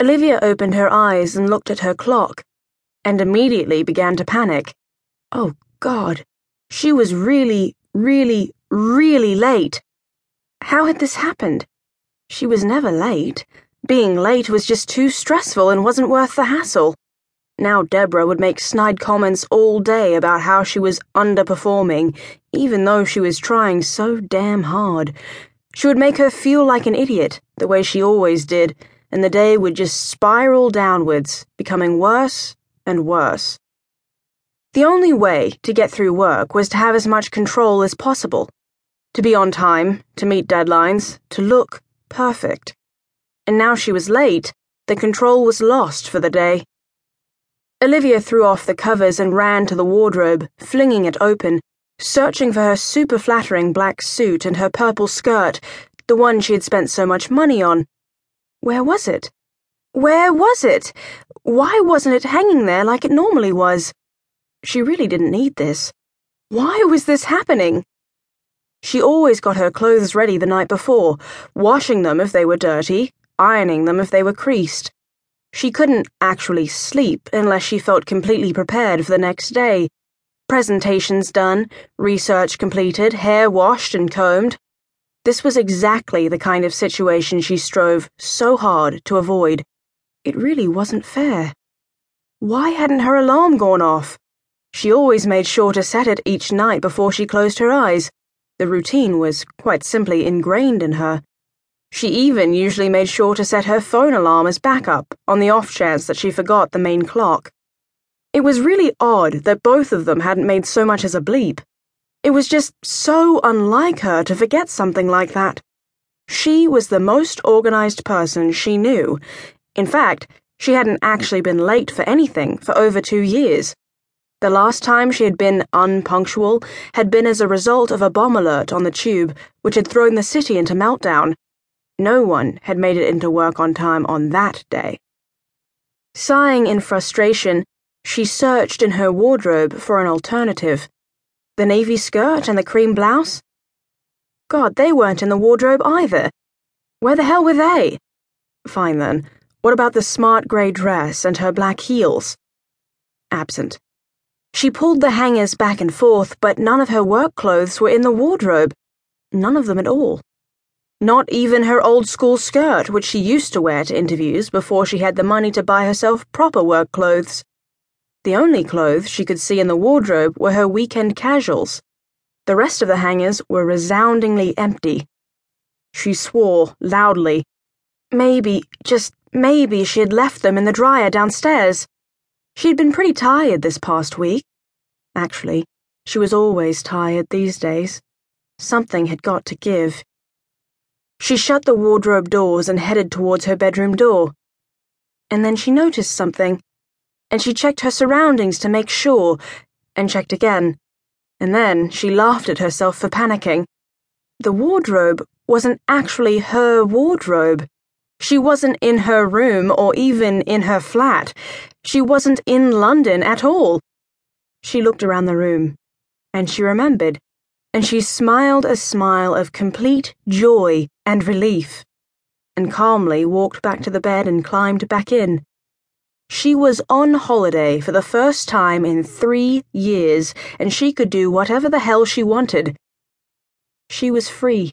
Olivia opened her eyes and looked at her clock, and immediately began to panic. Oh, God. She was really, really, really late. How had this happened? She was never late. Being late was just too stressful and wasn't worth the hassle. Now Deborah would make snide comments all day about how she was underperforming, even though she was trying so damn hard. She would make her feel like an idiot, the way she always did and the day would just spiral downwards, becoming worse and worse. The only way to get through work was to have as much control as possible, to be on time, to meet deadlines, to look perfect. And now she was late, the control was lost for the day. Olivia threw off the covers and ran to the wardrobe, flinging it open, searching for her super flattering black suit and her purple skirt, the one she had spent so much money on. Where was it? Where was it? Why wasn't it hanging there like it normally was? She really didn't need this. Why was this happening? She always got her clothes ready the night before, washing them if they were dirty, ironing them if they were creased. She couldn't actually sleep unless she felt completely prepared for the next day. Presentations done, research completed, hair washed and combed. This was exactly the kind of situation she strove so hard to avoid. It really wasn't fair. Why hadn't her alarm gone off? She always made sure to set it each night before she closed her eyes. The routine was quite simply ingrained in her. She even usually made sure to set her phone alarm as backup on the off chance that she forgot the main clock. It was really odd that both of them hadn't made so much as a bleep. It was just so unlike her to forget something like that. She was the most organized person she knew. In fact, she hadn't actually been late for anything for over two years. The last time she had been unpunctual had been as a result of a bomb alert on the tube, which had thrown the city into meltdown. No one had made it into work on time on that day. Sighing in frustration, she searched in her wardrobe for an alternative. The navy skirt and the cream blouse? God, they weren't in the wardrobe either. Where the hell were they? Fine then. What about the smart grey dress and her black heels? Absent. She pulled the hangers back and forth, but none of her work clothes were in the wardrobe. None of them at all. Not even her old school skirt, which she used to wear to interviews before she had the money to buy herself proper work clothes. The only clothes she could see in the wardrobe were her weekend casuals. The rest of the hangers were resoundingly empty. She swore loudly. Maybe, just maybe, she had left them in the dryer downstairs. She'd been pretty tired this past week. Actually, she was always tired these days. Something had got to give. She shut the wardrobe doors and headed towards her bedroom door. And then she noticed something and she checked her surroundings to make sure, and checked again. And then she laughed at herself for panicking. The wardrobe wasn't actually her wardrobe. She wasn't in her room or even in her flat. She wasn't in London at all. She looked around the room, and she remembered, and she smiled a smile of complete joy and relief, and calmly walked back to the bed and climbed back in. She was on holiday for the first time in three years, and she could do whatever the hell she wanted. She was free.